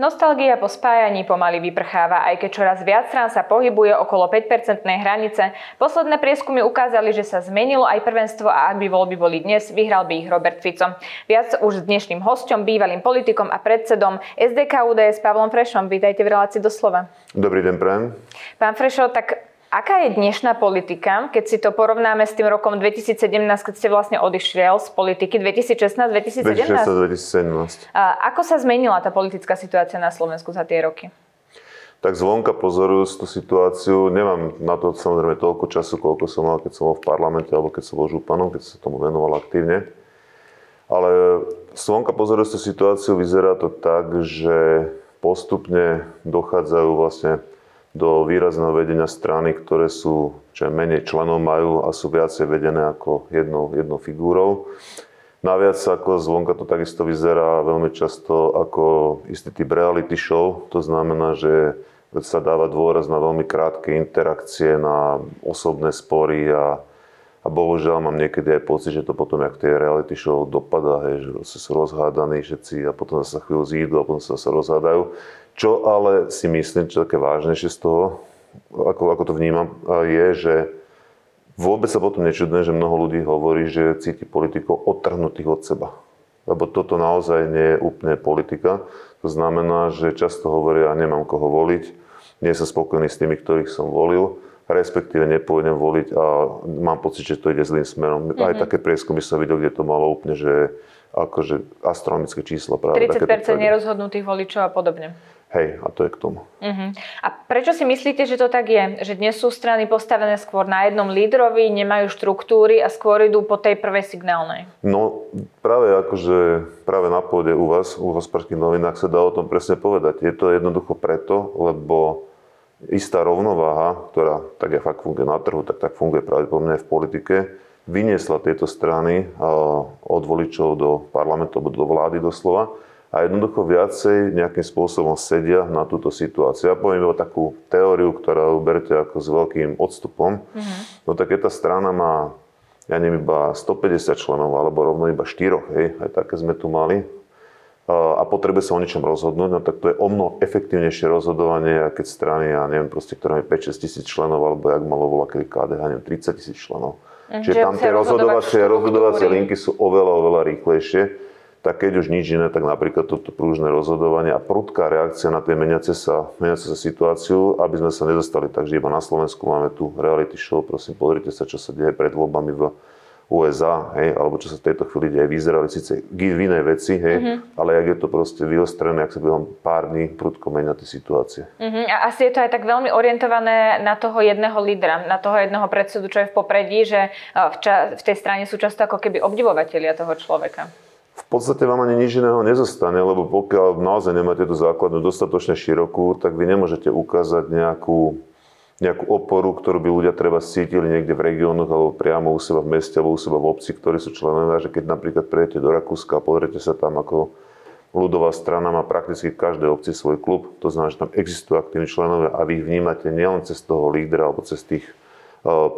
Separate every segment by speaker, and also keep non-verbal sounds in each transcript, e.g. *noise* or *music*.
Speaker 1: Nostalgia po spájaní pomaly vyprcháva, aj keď čoraz viac strán sa pohybuje okolo 5-percentnej hranice. Posledné prieskumy ukázali, že sa zmenilo aj prvenstvo a ak by voľby boli dnes, vyhral by ich Robert Fico. Viac už s dnešným hostom, bývalým politikom a predsedom SDK UDS Pavlom Frešom. Vítajte v relácii doslova.
Speaker 2: Dobrý deň, prajem.
Speaker 1: Pán Frešo, tak Aká je dnešná politika, keď si to porovnáme s tým rokom 2017, keď ste vlastne odišiel z politiky 2016-2017?
Speaker 2: 2016-2017.
Speaker 1: Ako sa zmenila tá politická situácia na Slovensku za tie roky?
Speaker 2: Tak zvonka pozorujú tú situáciu. Nemám na to samozrejme toľko času, koľko som mal, keď som bol v parlamente alebo keď som bol županom, keď sa tomu venoval aktívne. Ale zvonka pozorujú tú situáciu, vyzerá to tak, že postupne dochádzajú vlastne do výrazného vedenia strany, ktoré sú, čo menej členov majú a sú viacej vedené ako jednou, jednou figúrou. Naviac ako zvonka to takisto vyzerá veľmi často ako istý typ reality show. To znamená, že sa dáva dôraz na veľmi krátke interakcie, na osobné spory a, a bohužiaľ mám niekedy aj pocit, že to potom, jak tie reality show dopadá, hej, že sú rozhádaní všetci a potom sa chvíľu zídu a potom sa zase rozhádajú. Čo ale si myslím, čo také vážnejšie z toho, ako, ako to vnímam, je, že vôbec sa potom nečudné, že mnoho ľudí hovorí, že cíti politikov odtrhnutých od seba. Lebo toto naozaj nie je úplne politika. To znamená, že často hovoria, nemám koho voliť, nie som spokojný s tými, ktorých som volil, respektíve nepôjdem voliť a mám pocit, že to ide zlým smerom. Mm-hmm. Aj mhm. také prieskumy som videl, kde to malo úplne, že akože astronomické číslo.
Speaker 1: Práve 30% nerozhodnutých voličov a podobne.
Speaker 2: Hej, a to je k tomu.
Speaker 1: Uh-huh. A prečo si myslíte, že to tak je? Že dnes sú strany postavené skôr na jednom lídrovi, nemajú štruktúry a skôr idú po tej prvej signálnej?
Speaker 2: No práve akože práve na pôde u vás, u hospodárských novinách sa dá o tom presne povedať. Je to jednoducho preto, lebo istá rovnováha, ktorá tak ja fakt funguje na trhu, tak tak funguje pravdepodobne v politike, vyniesla tieto strany od voličov do parlamentu, alebo do vlády doslova a jednoducho viacej nejakým spôsobom sedia na túto situáciu. Ja poviem o takú teóriu, ktorá berte ako s veľkým odstupom. Mm-hmm. No tak keď tá strana má, ja neviem, iba 150 členov, alebo rovno iba 4, hej, aj také sme tu mali, a potrebuje sa o ničom rozhodnúť, no tak to je o mnoho efektívnejšie rozhodovanie, keď strany, ja neviem, proste, ktorá má 5-6 tisíc členov, alebo jak malo bola kedy KDH, neviem, 30 tisíc členov. Mm, Čiže tam tie rozhodovacie, rozhodovacie linky sú oveľa, oveľa rýchlejšie tak keď už nič iné, tak napríklad toto prúžne rozhodovanie a prudká reakcia na tie meniace sa, meniace sa situáciu, aby sme sa nedostali tak, že iba na Slovensku máme tu reality show, prosím, pozrite sa, čo sa deje pred voľbami v USA, hej, alebo čo sa v tejto chvíli deje v Izraeli, síce v inej veci, hej, mm-hmm. ale jak je to proste vyostrené, ak sa behom pár dní prudko menia tie situácie.
Speaker 1: Mm-hmm. A asi je to aj tak veľmi orientované na toho jedného lídra, na toho jedného predsedu, čo je v popredí, že v, ča- v tej strane sú často ako keby obdivovatelia toho človeka
Speaker 2: v podstate vám ani nič iného nezostane, lebo pokiaľ naozaj nemáte tú základnú dostatočne širokú, tak vy nemôžete ukázať nejakú, nejakú oporu, ktorú by ľudia treba cítili niekde v regiónoch alebo priamo u seba v meste alebo u seba v obci, ktorí sú členovia, že keď napríklad prejdete do Rakúska a pozriete sa tam, ako ľudová strana má prakticky v každej obci svoj klub, to znamená, že tam existujú aktívni členovia a vy ich vnímate nielen cez toho lídra alebo cez tých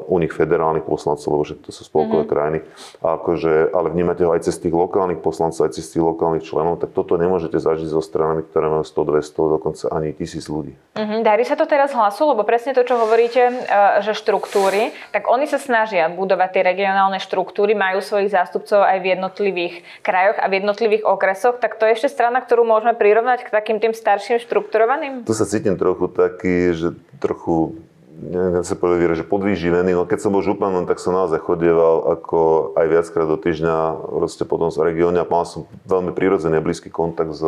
Speaker 2: u nich federálnych poslancov, lebo že to sú spolkové mm-hmm. krajiny, a akože, ale vnímate ho aj cez tých lokálnych poslancov, aj cez tých lokálnych členov, tak toto nemôžete zažiť so stranami, ktoré majú 100, 200, dokonca ani tisíc ľudí.
Speaker 1: Mm-hmm. Darí sa to teraz hlasu, lebo presne to, čo hovoríte, e, že štruktúry, tak oni sa snažia budovať tie regionálne štruktúry, majú svojich zástupcov aj v jednotlivých krajoch a v jednotlivých okresoch, tak to je ešte strana, ktorú môžeme prirovnať k takým tým starším štrukturovaným?
Speaker 2: Tu sa cítim trochu taký, že trochu neviem sa povedať, že podvýživený, no keď som bol županom, tak som naozaj chodieval ako aj viackrát do týždňa proste potom z regióne a mal som veľmi prirodzený a blízky kontakt s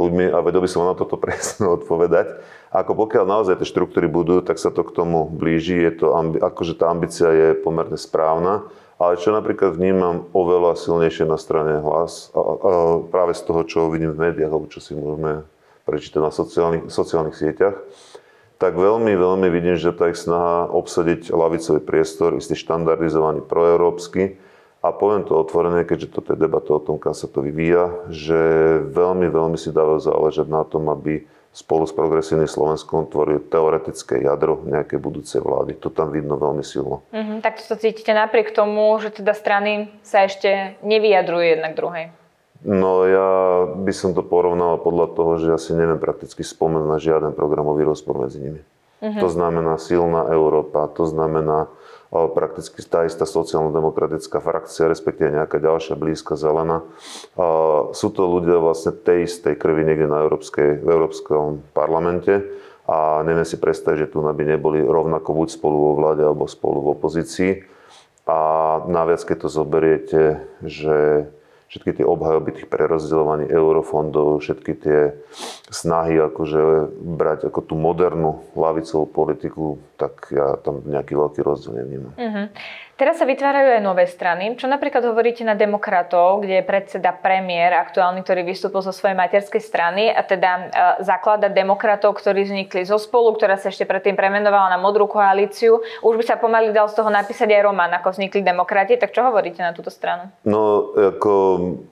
Speaker 2: ľuďmi a vedel by som na toto *laughs* presne odpovedať. Ako pokiaľ naozaj tie štruktúry budú, tak sa to k tomu blíži, je to, akože tá ambícia je pomerne správna. Ale čo napríklad vnímam oveľa silnejšie na strane hlas, a, a, práve z toho, čo vidím v médiách, alebo čo si môžeme prečítať na sociálnych, sociálnych sieťach, tak veľmi, veľmi vidím, že tá ich snaha obsadiť lavicový priestor, istý štandardizovaný proeurópsky, a poviem to otvorene, keďže toto je debata o tom, kam sa to vyvíja, že veľmi, veľmi si dávajú záležať na tom, aby spolu s progresívnym Slovenskom tvorí teoretické jadro nejakej budúcej vlády. To tam vidno veľmi silno.
Speaker 1: Mm-hmm, tak to cítite napriek tomu, že teda strany sa ešte nevyjadrujú jednak druhej?
Speaker 2: No ja by som to porovnal podľa toho, že asi neviem prakticky spomenúť na žiaden programový rozpor medzi nimi. Mm-hmm. To znamená silná Európa, to znamená prakticky tá istá sociálno-demokratická frakcia, respektíve nejaká ďalšia blízka zelená. Sú to ľudia vlastne tej istej krvi niekde na Európskej, v Európskom parlamente a neviem si predstaviť, že tu by neboli rovnako buď spolu vo vláde alebo spolu v opozícii. A naviac, keď to zoberiete, že všetky tie obhajoby tých prerozdeľovaní eurofondov, všetky tie snahy akože brať ako tú modernú lavicovú politiku, tak ja tam nejaký veľký rozdiel nevnímam. Uh-huh.
Speaker 1: Teraz sa vytvárajú aj nové strany. Čo napríklad hovoríte na demokratov, kde je predseda premiér aktuálny, ktorý vystúpil zo svojej materskej strany a teda e, zaklada demokratov, ktorí vznikli zo spolu, ktorá sa ešte predtým premenovala na modrú koalíciu. Už by sa pomaly dal z toho napísať aj román, ako vznikli demokrati. Tak čo hovoríte na túto stranu?
Speaker 2: No, ako,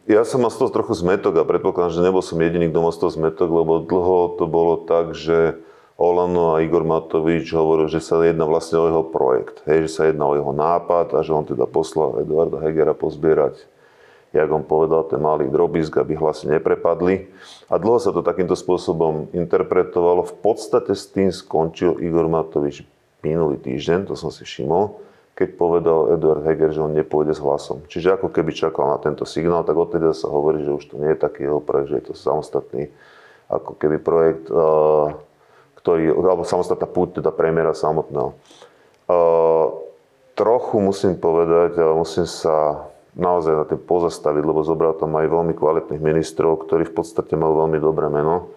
Speaker 2: ja som mal z toho trochu zmetok a predpokladám, že nebol som jediný, kto mal z toho zmetok, lebo dlho to bolo tak, že Olano a Igor Matovič hovoril, že sa jedná vlastne o jeho projekt, hej, že sa jedná o jeho nápad a že on teda poslal Eduarda Hegera pozbierať, jak on povedal, ten malý drobisk, aby hlasy neprepadli. A dlho sa to takýmto spôsobom interpretovalo. V podstate s tým skončil Igor Matovič minulý týždeň, to som si všimol, keď povedal Eduard Heger, že on nepôjde s hlasom. Čiže ako keby čakal na tento signál, tak odtedy sa hovorí, že už to nie je taký jeho projekt, že je to samostatný ako keby projekt uh, ktorý, alebo samostatná púť teda premiéra samotného. Uh, trochu musím povedať, ale musím sa naozaj na tým pozastaviť, lebo zobral tam aj veľmi kvalitných ministrov, ktorí v podstate majú veľmi dobré meno,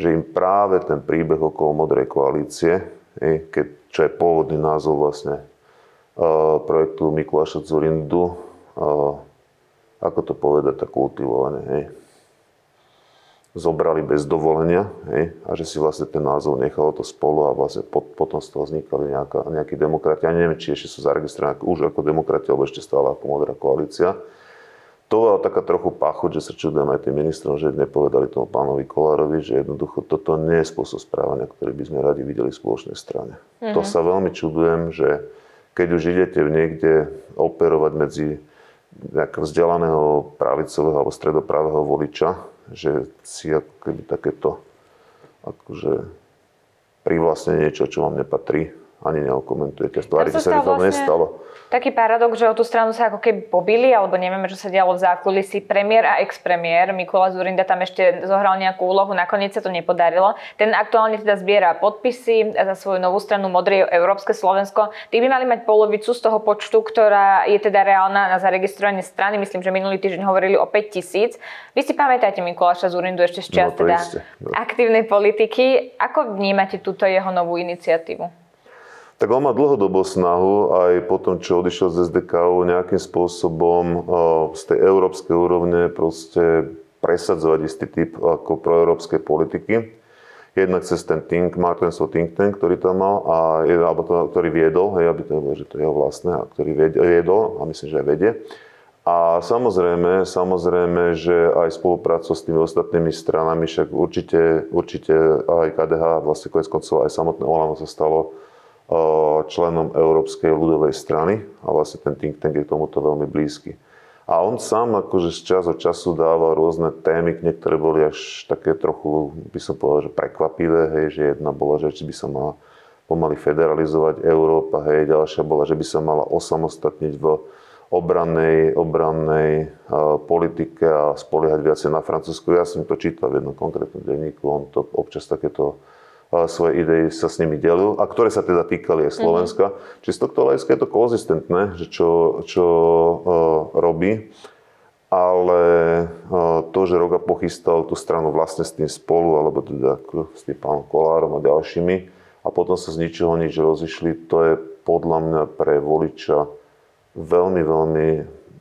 Speaker 2: že im práve ten príbeh okolo Modrej koalície, keď, čo je pôvodný názov vlastne uh, projektu Mikuláša Zurindu, uh, ako to povedať tak kultivované, hej, zobrali bez dovolenia hej, a že si vlastne ten názov nechalo to spolu a vlastne pot, potom z toho vznikali nejaká, nejakí demokrati. Ja neviem, či ešte sú zaregistrovaní už ako demokrati, alebo ešte stále ako modrá koalícia. To bola taká trochu pachuť, že sa čudujem aj tým ministrom, že nepovedali tomu pánovi Kolárovi, že jednoducho toto nie je spôsob správania, ktorý by sme radi videli v spoločnej strane. Mm-hmm. To mhm. sa veľmi čudujem, že keď už idete niekde operovať medzi nejakého vzdelaného pravicového alebo stredopravého voliča, že si ako keby takéto akože privlastne niečo, čo vám nepatrí, ani neokomentujete. Sa, že to vlastne nestalo.
Speaker 1: Taký paradox, že o tú stranu sa ako keby pobili, alebo nevieme, čo sa dialo v zákulisí. Premiér a ex-premiér Mikola Zurinda tam ešte zohral nejakú úlohu, nakoniec sa to nepodarilo. Ten aktuálne teda zbiera podpisy za svoju novú stranu Modré Európske Slovensko. Tí by mali mať polovicu z toho počtu, ktorá je teda reálna na zaregistrovanie strany. Myslím, že minulý týždeň hovorili o 5 tisíc. Vy si pamätáte Mikuláša Zurindu ešte z čas no, teda no. aktívnej politiky. Ako vnímate túto jeho novú iniciatívu?
Speaker 2: Tak on má dlhodobo snahu aj po tom, čo odišiel z SDKU, nejakým spôsobom z tej európskej úrovne proste presadzovať istý typ ako proeurópskej politiky. Jednak cez ten think, Martensov think tank, ktorý tam mal, a, alebo to, ktorý viedol, hej, aby to nebolo, že to je jeho vlastné, a ktorý viedol, a myslím, že aj vedie. A samozrejme, samozrejme, že aj spoluprácu s tými ostatnými stranami, však určite, určite aj KDH, vlastne konec koncov aj samotné Olano sa stalo členom Európskej ľudovej strany a vlastne ten think tank je tomuto veľmi blízky. A on sám akože z čas od času dával rôzne témy, niektoré boli až také trochu, by som povedal, že prekvapivé, hej, že jedna bola, že či by sa mala pomaly federalizovať Európa, hej, ďalšia bola, že by sa mala osamostatniť v obrannej, obrannej uh, politike a spoliehať viacej na Francúzsku. Ja som to čítal v jednom konkrétnom denníku, on to občas takéto svoje idei sa s nimi delil a ktoré sa teda týkali aj Slovenska. Mm-hmm. Čiže z tohto hľadiska je to konzistentné, že čo, čo uh, robí, ale uh, to, že Roga pochystal tú stranu vlastne s tým spolu, alebo teda s tým pánom Kolárom a ďalšími a potom sa z ničoho nič rozišli, to je podľa mňa pre voliča veľmi, veľmi,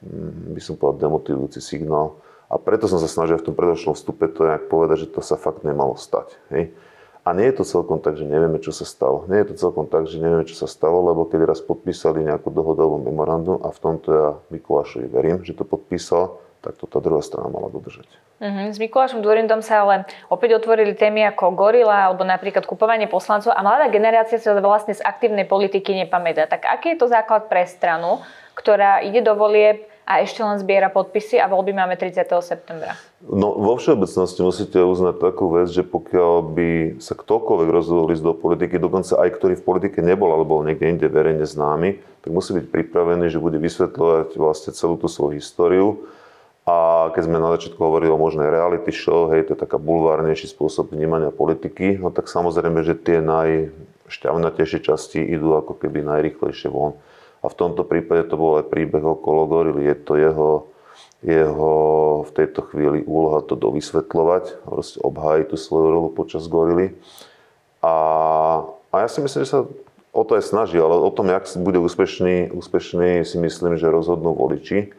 Speaker 2: mm, by som povedal, demotivujúci signál. A preto som sa snažil v tom predošlom vstupe to nejak povedať, že to sa fakt nemalo stať. Hej? A nie je to celkom tak, že nevieme, čo sa stalo. Nie je to celkom tak, že nevieme, čo sa stalo, lebo keď raz podpísali nejakú dohodovú memorandum a v tomto ja Mikulášovi verím, že to podpísal, tak to tá druhá strana mala dodržať.
Speaker 1: Uh-huh. S Mikulášom Dvorindom sa ale opäť otvorili témy ako gorila alebo napríklad kupovanie poslancov a mladá generácia sa vlastne z aktívnej politiky nepamätá. Tak aký je to základ pre stranu, ktorá ide do volieb a ešte len zbiera podpisy a voľby máme 30. septembra?
Speaker 2: No vo všeobecnosti musíte uznať takú vec, že pokiaľ by sa ktokoľvek rozhodol ísť do politiky, dokonca aj ktorý v politike nebol alebo bol niekde inde verejne známy, tak musí byť pripravený, že bude vysvetľovať vlastne celú tú svoju históriu a keď sme na začiatku hovorili o možnej reality show, hej, to je taká bulvárnejší spôsob vnímania politiky, no tak samozrejme, že tie najšťavnatejšie časti idú ako keby najrychlejšie von. A v tomto prípade to bol aj príbeh okolo Gorily. Je to jeho, jeho v tejto chvíli úloha to dovysvetľovať, proste obhájiť tú svoju rolu počas Gorily. A, a ja si myslím, že sa o to aj snaží, ale o tom, jak bude úspešný, úspešný si myslím, že rozhodnú voliči.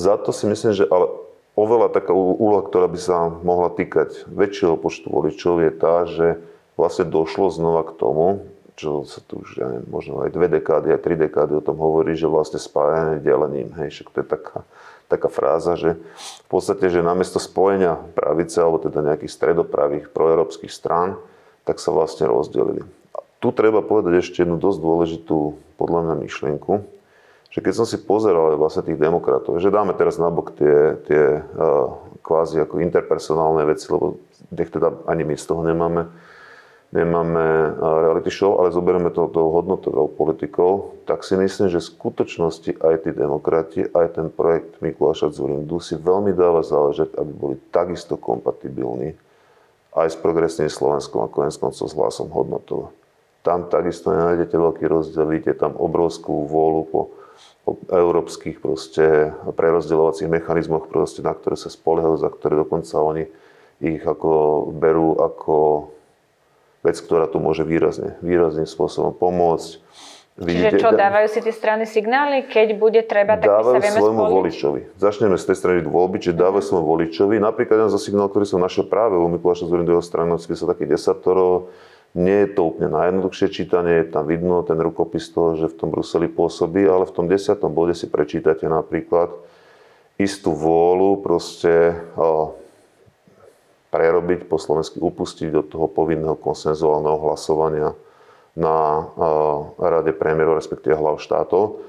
Speaker 2: Za to si myslím, že ale oveľa taká úloha, ktorá by sa mohla týkať väčšieho počtu voličov, je tá, že vlastne došlo znova k tomu, čo sa tu už, ja neviem, možno aj dve dekády, aj tri dekády o tom hovorí, že vlastne spájanie delením. Hej, však to je taká, taká fráza, že v podstate, že namiesto spojenia pravice, alebo teda nejakých stredopravých proeurópskych strán, tak sa vlastne rozdelili. A tu treba povedať ešte jednu dosť dôležitú podľa mňa myšlienku, že keď som si pozeral vlastne tých demokratov, že dáme teraz nabok tie, tie uh, kvázi ako interpersonálne veci, lebo nech teda ani my z toho nemáme, nemáme uh, reality show, ale zoberieme to tou hodnotovou politikou, tak si myslím, že v skutočnosti aj tí demokrati, aj ten projekt Mikuláša Zurindu si veľmi dáva záležať, aby boli takisto kompatibilní aj s progresným Slovenskom a konec koncov s hlasom hodnotovo. Tam takisto nenájdete veľký rozdiel, vidíte tam obrovskú vôľu po európskych proste prerozdeľovacích mechanizmoch, proste, na ktoré sa spoliehajú, za ktoré dokonca oni ich ako berú ako vec, ktorá tu môže výrazne, výrazným spôsobom pomôcť.
Speaker 1: Vidíte, Čiže čo, dávajú si tie strany signály, keď bude treba, tak my sa vieme
Speaker 2: svojmu spoliť? voličovi. Začneme z tej strany voľby, čiže dávajú svojmu voličovi. Napríklad zo signál, ktorý som našiel práve u Mikuláša Zurindového strany, sa taký desatoro, nie je to úplne najjednoduchšie čítanie, je tam vidno ten rukopis toho, že v tom Bruseli pôsobí, ale v tom desiatom bode si prečítate napríklad istú vôľu proste o, prerobiť po slovensky, upustiť do toho povinného konsenzuálneho hlasovania na Rade premiérov, respektíve hlav štátov.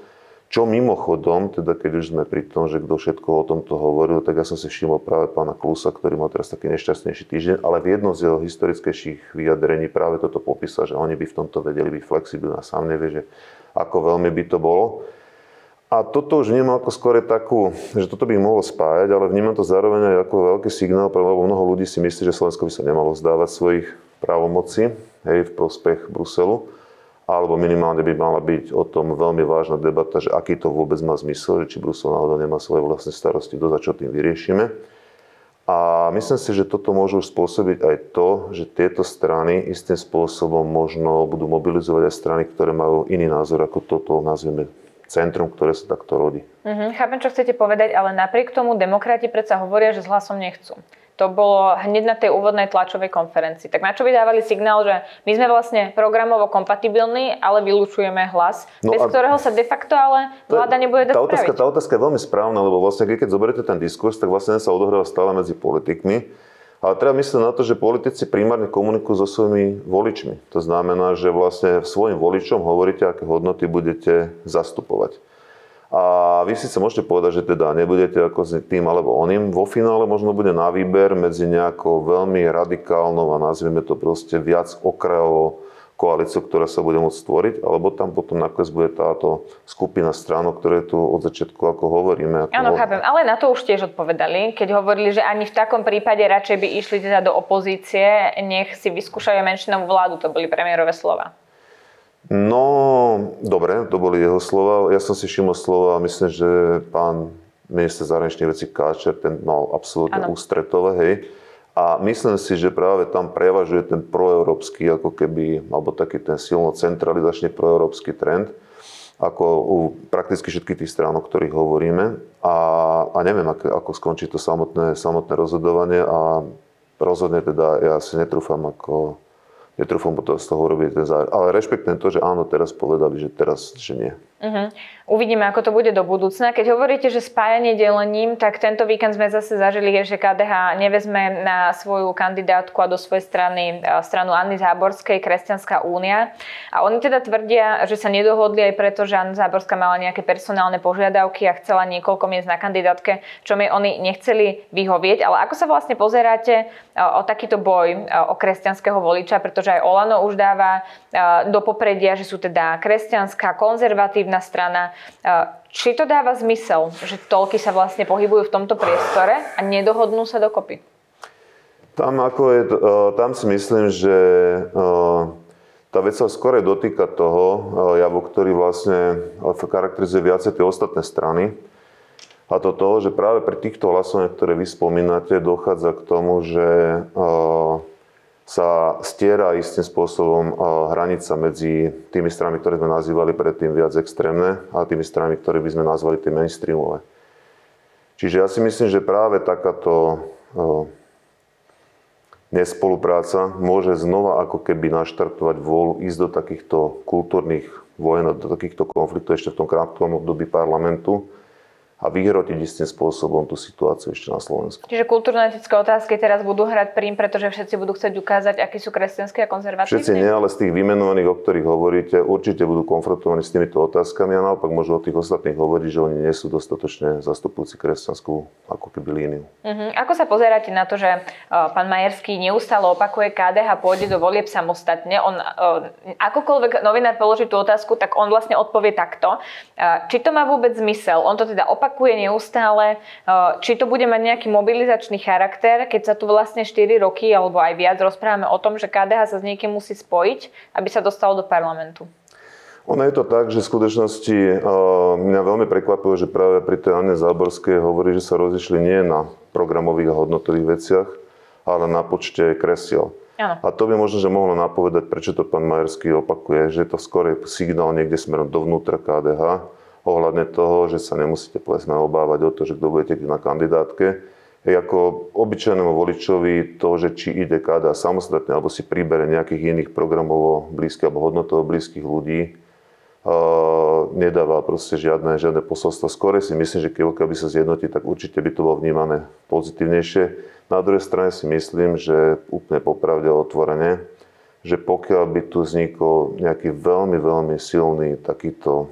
Speaker 2: Čo mimochodom, teda keď už sme pri tom, že kto všetko o tomto hovoril, tak ja som si všimol práve pána Klusa, ktorý mal teraz taký nešťastnejší týždeň, ale v jednom z jeho historickejších vyjadrení práve toto popísal, že oni by v tomto vedeli byť flexibilní a sám nevie, že ako veľmi by to bolo. A toto už vnímam ako skôr takú, že toto by mohlo spájať, ale vnímam to zároveň aj ako veľký signál, lebo mnoho ľudí si myslí, že Slovensko by sa nemalo zdávať svojich právomocí hej, v prospech Bruselu alebo minimálne by mala byť o tom veľmi vážna debata, že aký to vôbec má zmysel, že či Brusel náhodou nemá svoje vlastné starosti, do za čo tým vyriešime. A myslím si, že toto môžu spôsobiť aj to, že tieto strany istým spôsobom možno budú mobilizovať aj strany, ktoré majú iný názor ako toto, nazvime centrum, ktoré sa takto rodí.
Speaker 1: Mm-hmm, chápem, čo chcete povedať, ale napriek tomu demokrati predsa hovoria, že s hlasom nechcú to bolo hneď na tej úvodnej tlačovej konferencii. Tak na čo vydávali signál, že my sme vlastne programovo kompatibilní, ale vylúčujeme hlas, no bez ktorého sa de facto ale vláda nebude dať
Speaker 2: tá otázka, tá otázka je veľmi správna, lebo vlastne keď zoberiete ten diskurs, tak vlastne sa odohráva stále medzi politikmi. Ale treba myslieť na to, že politici primárne komunikujú so svojimi voličmi. To znamená, že vlastne svojim voličom hovoríte, aké hodnoty budete zastupovať. A vy si sa môžete povedať, že teda nebudete ako s tým alebo oným. Vo finále možno bude na výber medzi nejakou veľmi radikálnou a nazvieme to proste viac okrajovou koalíciu, ktorá sa bude môcť stvoriť, alebo tam potom nakres bude táto skupina strán, o ktorej tu od začiatku ako hovoríme. Ako
Speaker 1: Áno, chápem, ale na to už tiež odpovedali, keď hovorili, že ani v takom prípade radšej by išli teda do opozície, nech si vyskúšajú menšinovú vládu, to boli premiérové slova.
Speaker 2: No, dobre, to boli jeho slova. Ja som si všimol slova a myslím, že pán minister zahraničných vecí Káčer, ten mal absolútne ano. ústretové, hej. A myslím si, že práve tam prevažuje ten proeurópsky, ako keby, alebo taký ten silno centralizačný proeurópsky trend, ako u prakticky všetkých tých strán, o ktorých hovoríme. A, a neviem, ako, ako skončí to samotné, samotné rozhodovanie a rozhodne teda ja si netrúfam ako netrúfam z toho urobiť ten záver. Ale rešpektujem to, že áno, teraz povedali, že teraz, že nie.
Speaker 1: Uh-huh. Uvidíme, ako to bude do budúcna. Keď hovoríte, že spájanie delením, tak tento víkend sme zase zažili, že KDH nevezme na svoju kandidátku a do svojej strany e, stranu Anny Záborskej, Kresťanská únia. A oni teda tvrdia, že sa nedohodli aj preto, že Anna Záborská mala nejaké personálne požiadavky a chcela niekoľko miest na kandidátke, čo mi oni nechceli vyhovieť. Ale ako sa vlastne pozeráte e, o takýto boj e, o kresťanského voliča, pretože aj Olano už dáva do popredia, že sú teda kresťanská, konzervatívna konzervatívna strana. Či to dáva zmysel, že toľky sa vlastne pohybujú v tomto priestore a nedohodnú sa dokopy?
Speaker 2: Tam, ako je, tam si myslím, že tá vec sa skore dotýka toho javu, ktorý vlastne charakterizuje viacej tie ostatné strany. A to toho, že práve pri týchto hlasovaniach, ktoré vy spomínate, dochádza k tomu, že sa stiera istým spôsobom hranica medzi tými stranami, ktoré sme nazývali predtým viac extrémne a tými stranami, ktoré by sme nazvali tie mainstreamové. Čiže ja si myslím, že práve takáto nespolupráca môže znova ako keby naštartovať vôľu ísť do takýchto kultúrnych vojen, do takýchto konfliktov ešte v tom krátkom období parlamentu a vyhrotiť istým spôsobom tú situáciu ešte na Slovensku.
Speaker 1: Čiže kultúrno-etické otázky teraz budú hrať prím, pretože všetci budú chcieť ukázať, akí sú kresťanskí a konzervatívni?
Speaker 2: Všetci nie, ale z tých vymenovaných, o ktorých hovoríte, určite budú konfrontovaní s týmito otázkami a naopak môžu o tých ostatných hovoriť, že oni nie sú dostatočne zastupujúci kresťanskú ako keby líniu.
Speaker 1: Uh-huh. Ako sa pozeráte na to, že uh, pán Majerský neustále opakuje KDH pôjde do volieb samostatne? On, uh, akokoľvek novinár položí tú otázku, tak on vlastne odpovie takto. Uh, či to má vôbec zmysel? On to teda opakuje opakuje neustále. Či to bude mať nejaký mobilizačný charakter, keď sa tu vlastne 4 roky alebo aj viac rozprávame o tom, že KDH sa s niekým musí spojiť, aby sa dostalo do parlamentu.
Speaker 2: Ono je to tak, že v skutočnosti mňa veľmi prekvapuje, že práve pri tej Anne Záborskej hovorí, že sa rozišli nie na programových a hodnotových veciach, ale na počte kresiel.
Speaker 1: Ano.
Speaker 2: A to by možno, že mohlo napovedať, prečo to pán Majerský opakuje, že je to skôr signál niekde smerom dovnútra KDH, ohľadne toho, že sa nemusíte povedzme obávať o to, že kto budete na kandidátke. Je ako obyčajnému voličovi to, že či ide káda samostatne alebo si príbere nejakých iných programovo blízkych alebo hodnotovo blízkych ľudí, uh, nedáva proste žiadne, žiadne posolstvo. Skôr si myslím, že keď by sa zjednotí, tak určite by to bolo vnímané pozitívnejšie. Na druhej strane si myslím, že úplne popravde otvorene, že pokiaľ by tu vznikol nejaký veľmi, veľmi silný takýto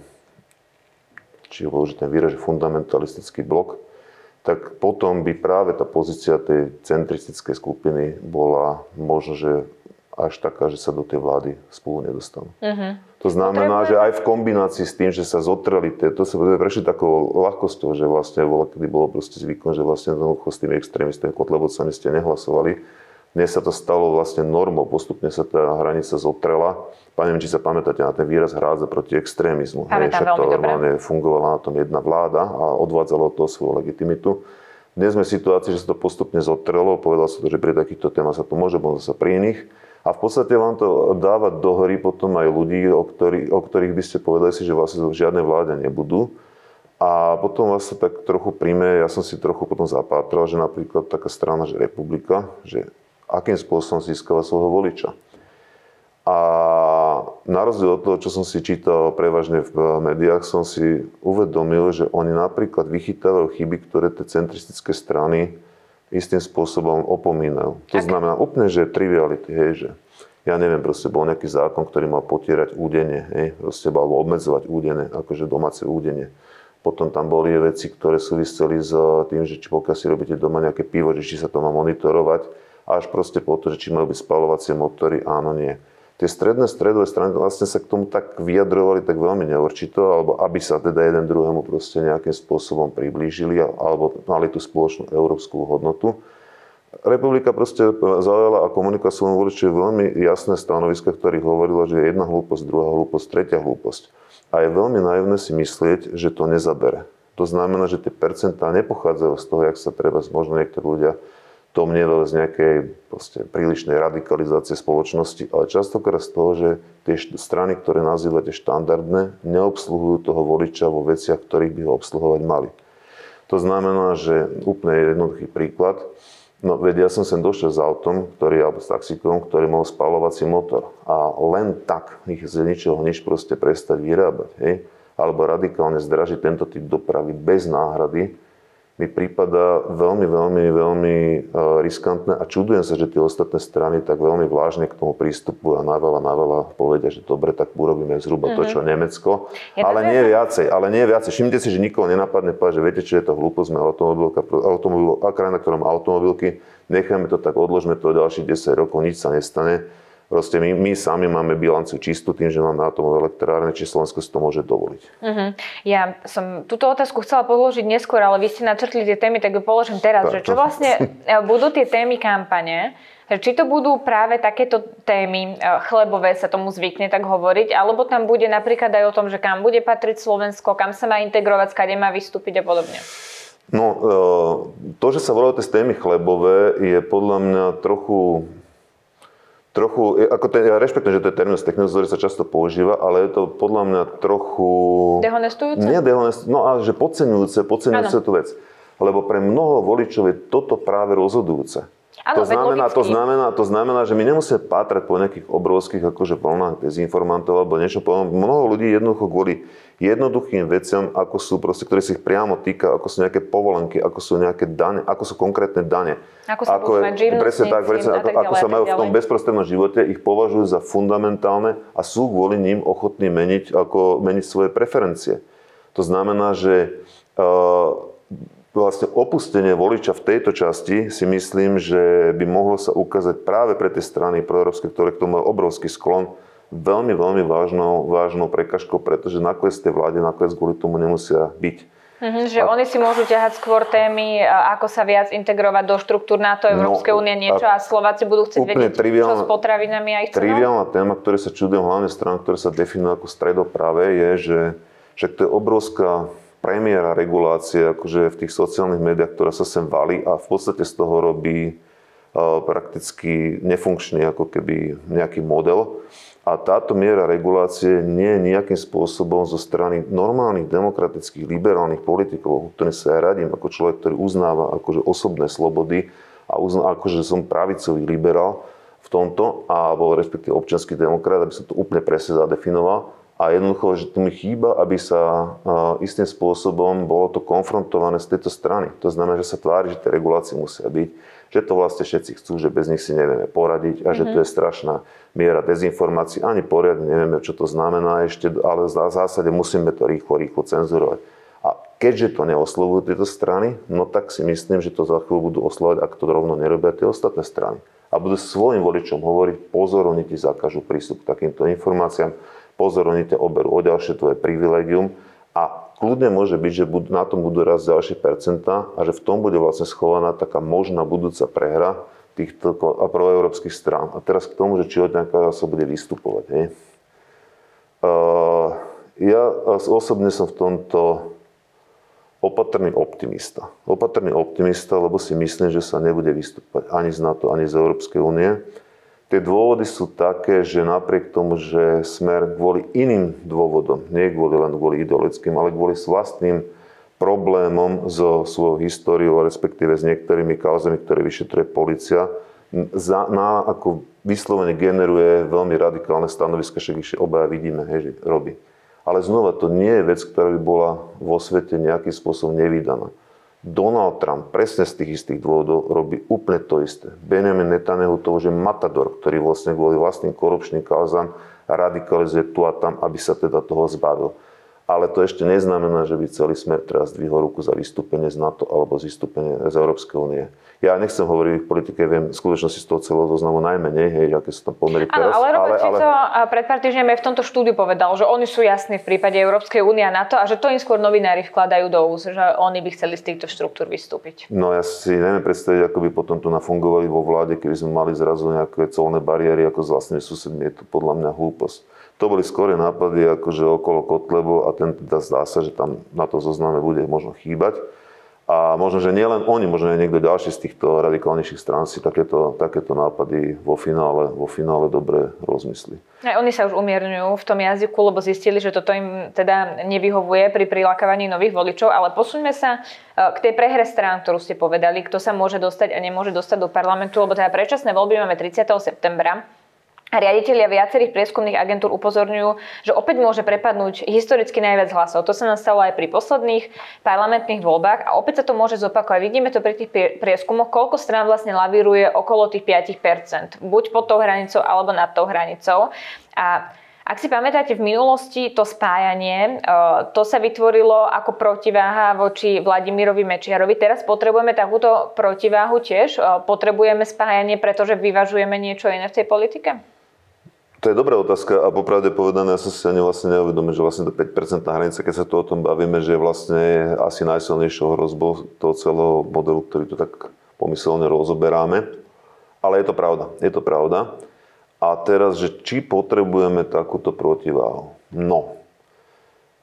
Speaker 2: či použiť ten výraz, že fundamentalistický blok, tak potom by práve tá pozícia tej centristickej skupiny bola možno, že až taká, že sa do tej vlády spolu nedostanú. Uh-huh. To znamená, Potrebujeme... že aj v kombinácii s tým, že sa zotreli, to sa prešli takou ľahkosťou, že vlastne bolo, kedy bolo proste zvykom, že vlastne s tými extrémistami, kotlebovcami ste nehlasovali. Dnes sa to stalo vlastne normou, postupne sa tá hranica zotrela neviem, či sa pamätáte na ten výraz hrádza proti extrémizmu.
Speaker 1: Hej, však to normálne
Speaker 2: fungovala na tom jedna vláda a odvádzalo to svoju legitimitu. Dnes sme v situácii, že sa to postupne zotrelo, povedal sa to, že pri takýchto témach sa to môže, možno sa pri iných. A v podstate vám to dáva do hry potom aj ľudí, o, ktorý, o ktorých by ste povedali si, že vlastne v žiadnej vláde nebudú. A potom vás sa tak trochu príjme, ja som si trochu potom zapátral, že napríklad taká strana, že republika, že akým spôsobom získava svojho voliča. A na rozdiel od toho, čo som si čítal prevažne v médiách, som si uvedomil, že oni napríklad vychytávajú chyby, ktoré tie centristické strany istým spôsobom opomínajú. To znamená úplne, že triviality, hej, že ja neviem, proste bol nejaký zákon, ktorý mal potierať údenie, hej, proste, alebo obmedzovať údenie, akože domáce údenie. Potom tam boli veci, ktoré súviseli s tým, že či pokiaľ si robíte doma nejaké pivo, že či sa to má monitorovať, až proste po to, že či majú byť spalovacie motory, áno, nie tie stredné stredové strany vlastne sa k tomu tak vyjadrovali tak veľmi neurčito, alebo aby sa teda jeden druhému proste nejakým spôsobom priblížili, alebo mali tú spoločnú európsku hodnotu. Republika proste zaujala a komunikovala svojom voličovi veľmi jasné stanoviska, ktorých hovorilo, že je jedna hlúposť, druhá hlúposť, tretia hlúposť. A je veľmi naivné si myslieť, že to nezabere. To znamená, že tie percentá nepochádzajú z toho, jak sa treba možno niektorí ľudia domnieval z nejakej proste, prílišnej radikalizácie spoločnosti, ale častokrát z toho, že tie strany, ktoré nazývate štandardné, neobsluhujú toho voliča vo veciach, ktorých by ho obsluhovať mali. To znamená, že úplne jednoduchý príklad, No veď ja som sem došiel s autom, ktorý, alebo s taxikom, ktorý mal spalovací motor. A len tak ich z ničoho nič proste prestať vyrábať. Hej? alebo radikálne zdražiť tento typ dopravy bez náhrady, mi prípada veľmi, veľmi, veľmi e, riskantné a čudujem sa, že tie ostatné strany tak veľmi vážne k tomu prístupu a naveľa, naveľa povedia, že dobre, tak urobíme zhruba mm-hmm. to, čo mhm. Nemecko. Ja ale nie viacej, ale nie viacej. Všimnite si, že nikoho nenapadne povedať, že viete, čo je to hlúposť, sme automobilka, automobil, krajina, ktorom automobilky, nechajme to tak, odložme to ďalších 10 rokov, nič sa nestane Proste my, my sami máme bilanciu čistú tým, že máme atomové elektrárne, či Slovensko si to môže dovoliť. Uh-huh.
Speaker 1: Ja som túto otázku chcela položiť neskôr, ale vy ste načrtli tie témy, tak ju položím teraz. Tak, že čo vlastne *laughs* e, budú tie témy kampane? Či to budú práve takéto témy, e, chlebové sa tomu zvykne tak hovoriť, alebo tam bude napríklad aj o tom, že kam bude patriť Slovensko, kam sa má integrovať, skade má vystúpiť a podobne?
Speaker 2: No, e, to, že sa volajú tie témy chlebové, je podľa mňa trochu trochu, ako ten, ja rešpektujem, že to je terminus technicus, ktorý sa často používa, ale je to podľa mňa trochu...
Speaker 1: Dehonestujúce?
Speaker 2: Nie dehonestujúce, no a že podceňujúce, podceňujúce tú vec. Lebo pre mnoho voličov je toto práve rozhodujúce. Ano, to, znamená, to, znamená, to znamená, že my nemusíme pátrať po nejakých obrovských akože vlnách dezinformantov alebo niečo. Mnoho ľudí jednoducho kvôli jednoduchým veciam, ako sú proste, ktoré si ich priamo týka, ako sú nejaké povolenky, ako sú nejaké dane, ako sú konkrétne dane.
Speaker 1: Ako sa ako je, presne tak, presne,
Speaker 2: ako, ako sa majú v tom bezprostrednom živote, ich považujú za fundamentálne a sú kvôli ním ochotní meniť, ako, meniť svoje preferencie. To znamená, že uh, vlastne opustenie voliča v tejto časti si myslím, že by mohlo sa ukázať práve pre tie strany proeurópske, ktoré k tomu majú obrovský sklon, veľmi, veľmi vážnou, vážnou prekažkou, pretože nakoniec tej vláde nakoniec kvôli tomu nemusia byť.
Speaker 1: Mm-hmm, že a, oni si môžu ťahať skôr témy, ako sa viac integrovať do štruktúr NATO, Európskej no, únie, niečo a, a Slováci budú chcieť vedieť, čo s potravinami a ich
Speaker 2: cenou? Triviálna téma, ktoré sa čudujem hlavne stran, ktoré sa definujú ako stredopravé, je, že, že to je obrovská premiéra regulácie akože v tých sociálnych médiách, ktorá sa sem valí a v podstate z toho robí prakticky nefunkčný ako keby nejaký model. A táto miera regulácie nie je nejakým spôsobom zo strany normálnych demokratických liberálnych politikov, ktorým sa ja radím ako človek, ktorý uznáva akože osobné slobody a uzná, akože som pravicový liberál v tomto, alebo respektíve občanský demokrat, aby som to úplne presne zadefinoval, a jednoducho, že tu mi chýba, aby sa istým spôsobom bolo to konfrontované z tejto strany. To znamená, že sa tvári, že tie regulácie musia byť, že to vlastne všetci chcú, že bez nich si nevieme poradiť a že mm-hmm. to je strašná miera dezinformácií. Ani poriadne nevieme, čo to znamená ešte, ale v zásade musíme to rýchlo, rýchlo cenzurovať. A keďže to neoslovujú tieto strany, no tak si myslím, že to za chvíľu budú oslovať, ak to rovno nerobia tie ostatné strany. A budú svojim voličom hovoriť, pozor, oni ti zakážu prístup k takýmto informáciám pozor, oni ťa oberú o ďalšie tvoje privilegium a kľudne môže byť, že na tom budú raz ďalšie percentá a že v tom bude vlastne schovaná taká možná budúca prehra týchto proeurópskych strán. A teraz k tomu, že či od nejaká sa bude vystupovať. Hej. Ja osobne som v tomto opatrný optimista. Opatrný optimista, lebo si myslím, že sa nebude vystúpať ani z NATO, ani z Európskej únie. Tie dôvody sú také, že napriek tomu, že smer kvôli iným dôvodom, nie kvôli len kvôli ideologickým, ale kvôli vlastným problémom so svojou históriou, respektíve s niektorými kauzami, ktoré vyšetruje policia, za, na, ako vyslovene generuje veľmi radikálne stanoviska, však ich obaja vidíme, hej, že robí. Ale znova, to nie je vec, ktorá by bola vo svete nejakým spôsobom nevydaná. Donald Trump presne z tých istých dôvodov robí úplne to isté. Benjamin Netanyahu to už je matador, ktorý vlastne kvôli vlastným korupčným kauzám radikalizuje tu a tam, aby sa teda toho zbavil. Ale to ešte neznamená, že by celý smer teraz dvihol ruku za vystúpenie z NATO alebo z vystúpenie z Európskej únie. Ja nechcem hovoriť v politike, viem v skutočnosti z toho celého zoznamu najmenej, hej, aké sú tam pomery teraz.
Speaker 1: ale Robert ale, Fico ale... pred pár týždňami v tomto štúdiu povedal, že oni sú jasní v prípade Európskej únie a NATO a že to im skôr novinári vkladajú do úz, že oni by chceli z týchto štruktúr vystúpiť.
Speaker 2: No ja si neviem predstaviť, ako by potom tu nafungovali vo vláde, keby sme mali zrazu nejaké colné bariéry ako s vlastnými susedmi. Je to podľa mňa hlúposť. To boli skôr nápady akože okolo Kotlebu a ten teda zdá sa, že tam na to zozname bude možno chýbať. A možno, že nielen oni, možno aj niekto ďalší z týchto radikálnejších strán si takéto, takéto nápady vo finále, vo finále dobre rozmyslí.
Speaker 1: Aj oni sa už umierňujú v tom jazyku, lebo zistili, že toto im teda nevyhovuje pri prilákavaní nových voličov, ale posuňme sa e, k tej prehre strán, ktorú ste povedali, kto sa môže dostať a nemôže dostať do parlamentu, lebo teda predčasné voľby máme 30. septembra. Riaditeľia viacerých prieskumných agentúr upozorňujú, že opäť môže prepadnúť historicky najviac hlasov. To sa nám stalo aj pri posledných parlamentných voľbách a opäť sa to môže zopakovať. Vidíme to pri tých prieskumoch, koľko strán vlastne lavíruje okolo tých 5%. Buď pod tou hranicou alebo nad tou hranicou. A ak si pamätáte, v minulosti to spájanie, e, to sa vytvorilo ako protiváha voči Vladimirovi Mečiarovi. Teraz potrebujeme takúto protiváhu tiež? E, potrebujeme spájanie, pretože vyvažujeme niečo iné v tej politike?
Speaker 2: To je dobrá otázka a popravde povedané, ja som si ani vlastne neuvedomil, že vlastne to 5% hranica, keď sa to o tom bavíme, že je vlastne asi najsilnejšou hrozbou toho celého modelu, ktorý tu tak pomyselne rozoberáme. Ale je to pravda, je to pravda. A teraz, že či potrebujeme takúto protiváhu? No,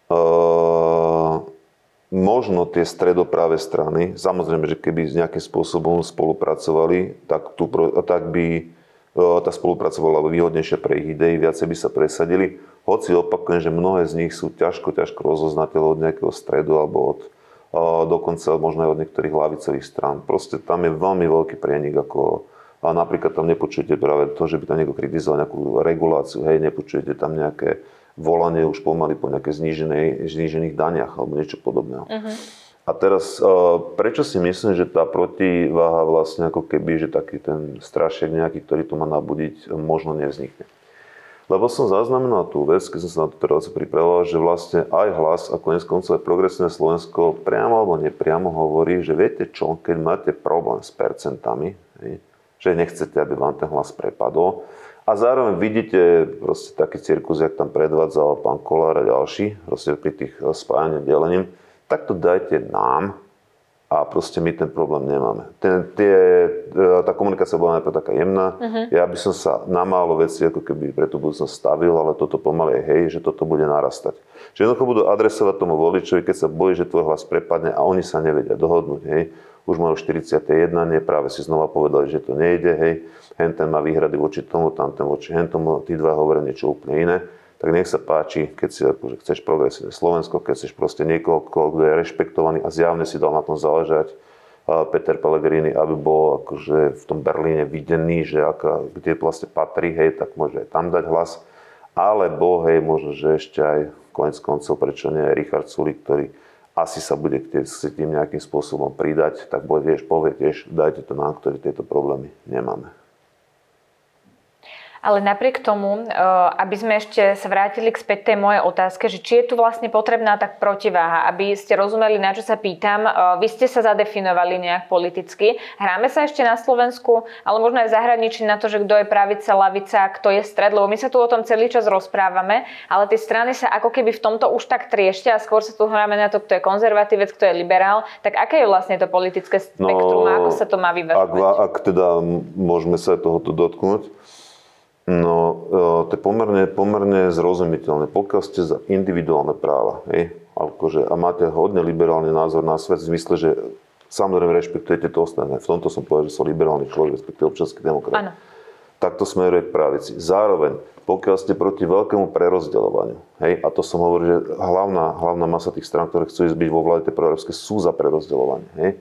Speaker 2: e, možno tie stredopravé strany, samozrejme, že keby s nejakým spôsobom spolupracovali, tak, tu, tak by tá spolupráca bola výhodnejšia pre ich idei, viacej by sa presadili. Hoci opakujem, že mnohé z nich sú ťažko, ťažko rozoznateľné od nejakého stredu alebo od, dokonca možno aj od niektorých lavicových strán. Proste tam je veľmi veľký prienik ako a napríklad tam nepočujete práve to, že by tam niekto kritizoval nejakú reguláciu, hej, nepočujete tam nejaké volanie už pomaly po nejaké zníženej, znížených daniach alebo niečo podobného. Uh-huh. A teraz, prečo si myslím, že tá protiváha vlastne ako keby, že taký ten strašiek nejaký, ktorý to má nabudiť, možno nevznikne. Lebo som zaznamenal tú vec, keď som sa na tú reláciu pripravoval, že vlastne aj hlas a konec koncov aj progresívne Slovensko priamo alebo nepriamo hovorí, že viete čo, keď máte problém s percentami, že nechcete, aby vám ten hlas prepadol. A zároveň vidíte proste taký cirkus, jak tam predvádzal pán Kolár a ďalší, proste pri tých spájaní delením, tak to dajte nám a proste my ten problém nemáme. Ten, tie, eh, tá komunikácia bola najprv taká jemná. Uh-huh. Ja by som sa na málo veci ako keby pre tú budúcnosť stavil, ale toto pomaly je hej, že toto bude narastať. Že jednoducho budú adresovať tomu voličovi, keď sa bojí, že tvoj hlas prepadne a oni sa nevedia dohodnúť. Hej už majú 41, nie, práve si znova povedali, že to nejde, hej, ten má výhrady voči tomu, tamten voči hentomu, tí dva hovoria niečo úplne iné, tak nech sa páči, keď si akože chceš progresívne Slovensko, keď chceš proste niekoho, kto je rešpektovaný a zjavne si dal na tom záležať, Peter Pellegrini, aby bol akože v tom Berlíne videný, že aká, kde vlastne patrí, hej, tak môže aj tam dať hlas. Alebo, hej, možno, že ešte aj konec koncov, prečo nie Richard Sulik, ktorý asi sa bude s tým nejakým spôsobom pridať, tak bude tiež povie tiež, dajte to nám, ktorí tieto problémy nemáme.
Speaker 1: Ale napriek tomu, eh, aby sme ešte sa vrátili k späť tej mojej otázke, že či je tu vlastne potrebná tak protiváha, aby ste rozumeli, na čo sa pýtam. Eh, vy ste sa zadefinovali nejak politicky. Hráme sa ešte na Slovensku, ale možno aj v zahraničí na to, že kto je pravica, lavica, kto je stred, lebo my sa tu o tom celý čas rozprávame, ale tie strany sa ako keby v tomto už tak triešťa a skôr sa tu hráme na to, kto je konzervatívec, kto je liberál. Tak aké je vlastne to politické spektrum no, a ako sa to má vyvažovať?
Speaker 2: Ak, ak teda môžeme sa tohoto dotknúť, No, e, to je pomerne, pomerne zrozumiteľné. Pokiaľ ste za individuálne práva hej, akože, a máte hodne liberálny názor na svet v zmysle, že samozrejme rešpektujete to ostatné. V tomto som povedal, že som liberálny človek, respektíve občanský demokrat. Ano. Tak to smeruje k pravici. Zároveň, pokiaľ ste proti veľkému prerozdeľovaniu, hej, a to som hovoril, že hlavná, hlavná masa tých strán, ktoré chcú byť vo vláde proeurópske, sú za prerozdeľovanie, hej,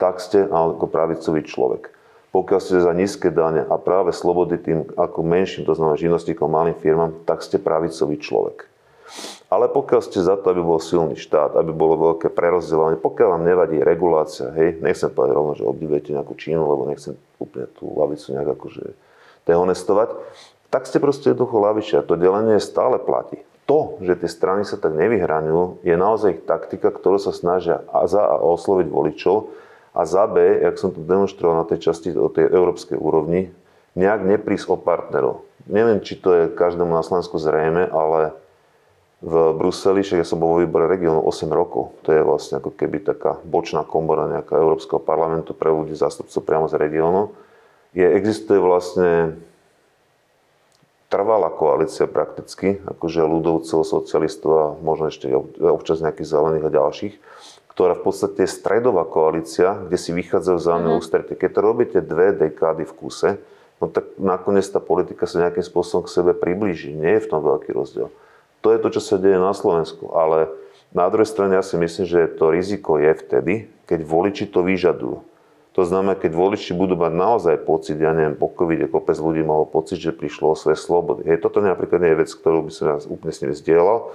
Speaker 2: tak ste ako pravicový človek pokiaľ ste za nízke dane a práve slobody tým ako menším, to znamená živnostníkom, malým firmám, tak ste pravicový človek. Ale pokiaľ ste za to, aby bol silný štát, aby bolo veľké prerozdeľovanie, pokiaľ vám nevadí regulácia, hej, nechcem povedať rovno, že obdivujete nejakú Čínu, lebo nechcem úplne tú lavicu nejak akože dehonestovať, tak ste proste jednoducho lavičia. To delenie stále platí. To, že tie strany sa tak nevyhraňujú, je naozaj taktika, ktorú sa snažia a za a osloviť voličov, a za B, jak som to demonstroval na tej časti o tej európskej úrovni, nejak neprísť o partnerov. Neviem, či to je každému na Slovensku zrejme, ale v Bruseli, však ja som bol vo výbore regionu 8 rokov, to je vlastne ako keby taká bočná komora nejaká Európskeho parlamentu pre ľudí, zástupcov priamo z regiónu, je, existuje vlastne trvalá koalícia prakticky, akože ľudovcov, socialistov a možno ešte občas nejakých zelených a ďalších, ktorá v podstate je stredová koalícia, kde si vychádzajú vzájomné mm-hmm. ústretie. Keď to robíte dve dekády v kuse, no tak nakoniec tá politika sa nejakým spôsobom k sebe priblíži. Nie je v tom veľký rozdiel. To je to, čo sa deje na Slovensku. Ale na druhej strane ja si myslím, že to riziko je vtedy, keď voliči to vyžadujú. To znamená, keď voliči budú mať naozaj pocit, ja neviem, po covide kopec ľudí malo pocit, že prišlo o svoje slobody. Hej, toto napríklad nie je vec, ktorú by som ja úplne s nimi zdieľal.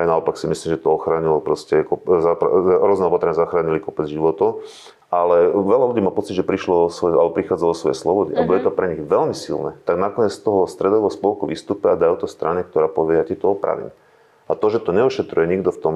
Speaker 2: Aj naopak si myslím, že to ochránilo proste, rôzne opatrenia zachránili kopec životov. Ale veľa ľudí má pocit, že prišlo svoje, alebo prichádzalo svoje slobody, mm-hmm. alebo je to pre nich veľmi silné. Tak nakoniec z toho stredového spolku vystúpia a dajú to strane, ktorá povie, ja ti to opravím. A to, že to neošetruje nikto v tom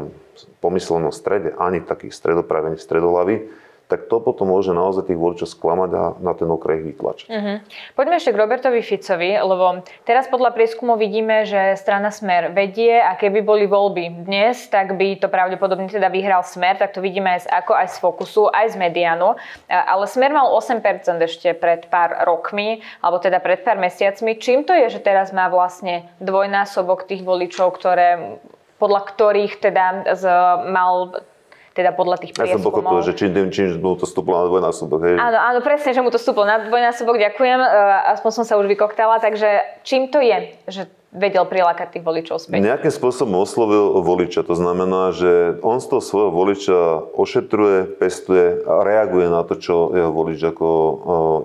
Speaker 2: pomyslenom strede, ani takých stredopravení, stredolavy, tak to potom môže naozaj tých voličov sklamať a na ten okraj vytlačiť. Uh-huh.
Speaker 1: Poďme ešte k Robertovi Ficovi, lebo teraz podľa prieskumu vidíme, že strana Smer vedie a keby boli voľby dnes, tak by to pravdepodobne teda vyhral Smer, tak to vidíme aj z ako aj z Fokusu, aj z Medianu. Ale Smer mal 8% ešte pred pár rokmi, alebo teda pred pár mesiacmi. Čím to je, že teraz má vlastne dvojnásobok tých voličov, ktoré podľa ktorých teda z, mal teda podľa tých prieskumov.
Speaker 2: Ja som pochopil, že čím, čím mu to stúplo na dvojnásobok. Hej.
Speaker 1: Áno, áno, presne, že mu to stúplo na dvojnásobok, ďakujem, e, aspoň som sa už vykoktala, takže čím to je, že vedel prilákať tých voličov späť?
Speaker 2: Nejakým spôsobom oslovil voliča. To znamená, že on z toho svojho voliča ošetruje, pestuje a reaguje na to, čo jeho volič ako o,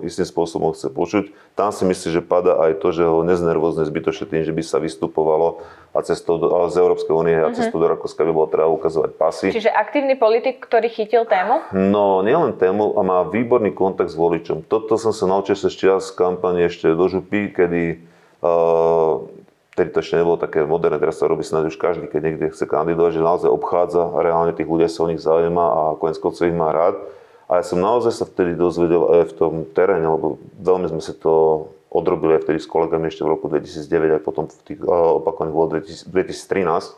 Speaker 2: istým spôsobom chce počuť. Tam si myslí, že pada aj to, že ho neznervozne zbytočne tým, že by sa vystupovalo a cestou do, a z Európskej únie a cestou do Rakúska by bolo treba ukazovať pasy.
Speaker 1: Čiže aktívny politik, ktorý chytil tému?
Speaker 2: No, nielen tému a má výborný kontakt s voličom. Toto som sa naučil ešte z kampane ešte do župy, kedy uh, Vtedy to ešte nebolo také moderné, teraz sa robí snáď už každý, keď niekde chce kandidovať, že naozaj obchádza a reálne tých ľudia sa o nich zaujíma a konec koncov ich má rád. A ja som naozaj sa vtedy dozvedel aj v tom teréne, lebo veľmi sme si to odrobili aj vtedy s kolegami ešte v roku 2009, aj potom v tých opakovaných bolo 2013.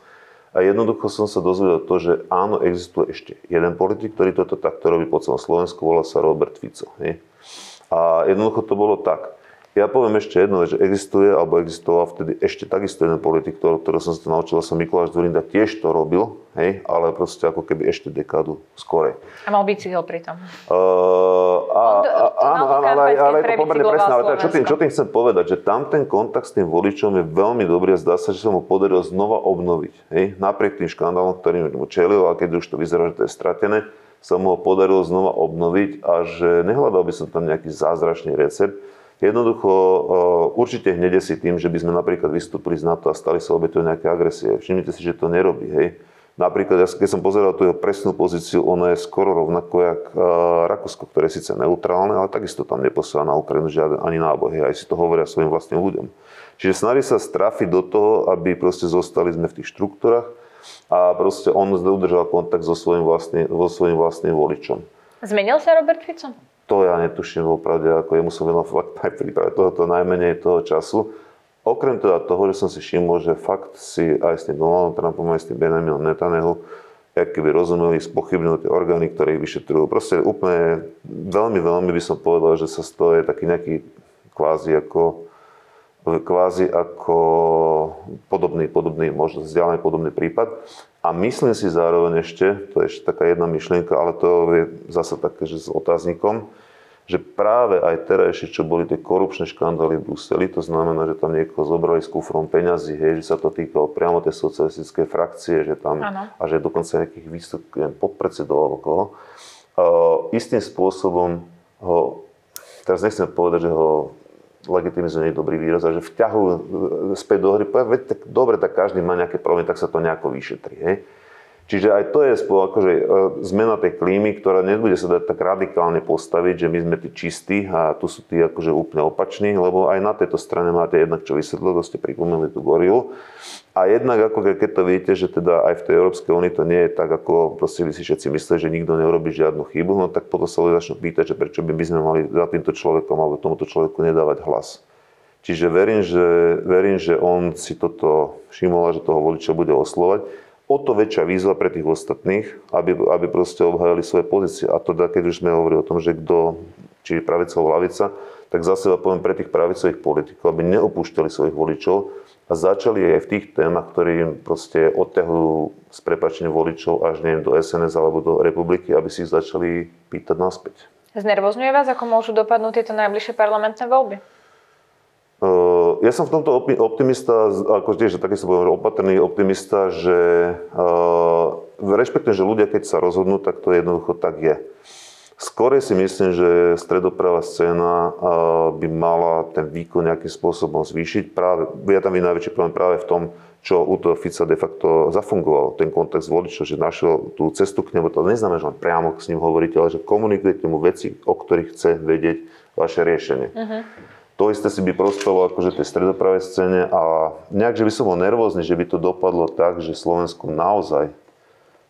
Speaker 2: A jednoducho som sa dozvedel to, že áno, existuje ešte jeden politik, ktorý toto takto robí po celom Slovensku, volá sa Robert Fico. Nie? A jednoducho to bolo tak. Ja poviem ešte jedno, že existuje, alebo existoval vtedy ešte takisto jeden politik, ktorý, ktorý som sa naučil, som Mikuláš Dvorinda, tiež to robil, hej, ale proste ako keby ešte dekádu skorej.
Speaker 1: A mal bicykel pritom.
Speaker 2: Uh, a, a, áno, áno, ale, ale je to pomerne presné, ale teda, čo, tým, čo tým chcem povedať, že tam ten kontakt s tým voličom je veľmi dobrý a zdá sa, že sa mu podarilo znova obnoviť. Hej, napriek tým škandálom, ktorým mu čelil, a keď už to vyzerá, že to je stratené, sa mu ho podarilo znova obnoviť a že nehľadal by som tam nejaký zázračný recept, Jednoducho určite hnede si tým, že by sme napríklad vystúpili z NATO a stali sa obetou nejaké agresie. Všimnite si, že to nerobí. Hej. Napríklad, keď som pozeral tú jeho presnú pozíciu, ona je skoro rovnako jak Rakúsko, ktoré je síce neutrálne, ale takisto tam neposiela na Ukrajinu žiaden ani náboj. Hej. Aj si to hovoria svojim vlastným ľuďom. Čiže snaží sa strafiť do toho, aby proste zostali sme v tých štruktúrach a proste on udržal kontakt so svojím vlastným, so svojím vlastným voličom.
Speaker 1: Zmenil sa Robert Fico?
Speaker 2: To ja netuším opravde, ako jemu som venovať *laughs* aj príprave tohoto najmenej toho času. Okrem teda toho, že som si všimol, že fakt si aj s tým Donaldom Trumpom, aj s tým Benjaminom Netanyahu, jak keby rozumeli, spochybnili tie orgány, ktoré ich vyšetrujú. Proste úplne veľmi, veľmi by som povedal, že sa z toho je taký nejaký kvázi ako kvázi ako podobný, podobný, možno vzdialený podobný prípad. A myslím si zároveň ešte, to je ešte taká jedna myšlienka, ale to je zase také, že s otáznikom, že práve aj terajšie, čo boli tie korupčné škandály v Bruseli, to znamená, že tam niekoho zobrali s kufrom peňazí, hej, že sa to týkalo priamo tej socialistické frakcie, že tam, ano. a že dokonca nejakých vysokých podpredsedov alebo koho, uh, istým spôsobom ho, teraz nechcem povedať, že ho legitimizuje je dobrý výraz, a že vťahujú e, späť do hry, veď tak dobre, tak každý má nejaké problémy, tak sa to nejako vyšetrí. Hej? Čiže aj to je spolu, akože, e, zmena tej klímy, ktorá nebude sa dať tak radikálne postaviť, že my sme tí čistí a tu sú tí akože úplne opační, lebo aj na tejto strane máte jednak čo vysvetliť, to ste pripomínali tú gorilu. A jednak, ako keď to vidíte, že teda aj v tej Európskej únii to nie je tak, ako proste by si všetci mysleli, že nikto neurobi žiadnu chybu, no tak potom sa ľudia začnú pýtať, že prečo by my sme mali za týmto človekom alebo tomuto človeku nedávať hlas. Čiže verím, že, verím, že on si toto všimol že toho voliča bude oslovať o to väčšia výzva pre tých ostatných, aby, aby proste obhajali svoje pozície. A to, keď už sme hovorili o tom, že kto, či pravica alebo lavica, tak zase poviem pre tých pravicových politikov, aby neopúšťali svojich voličov a začali aj v tých témach, ktoré im proste odťahujú s prepačením voličov až neviem, do SNS alebo do republiky, aby si ich začali pýtať naspäť.
Speaker 1: Znervozňuje vás, ako môžu dopadnúť tieto najbližšie parlamentné voľby?
Speaker 2: Uh, ja som v tomto optimista, ako tiež taký som povedal, opatrný optimista, že uh, rešpektujem, že ľudia, keď sa rozhodnú, tak to jednoducho tak je. Skôr si myslím, že stredopravá scéna by mala ten výkon nejakým spôsobom zvýšiť. Práve, ja tam vidím najväčší problém práve v tom, čo u toho Fica de facto zafungoval, ten kontext voličov, že našiel tú cestu k nemu. To neznamená, že len priamo s ním hovoríte, ale že komunikujete mu veci, o ktorých chce vedieť vaše riešenie. Uh-huh. To isté si by prospelo akože tej stredopravej scéne a nejak, že by som bol nervózny, že by to dopadlo tak, že Slovensko naozaj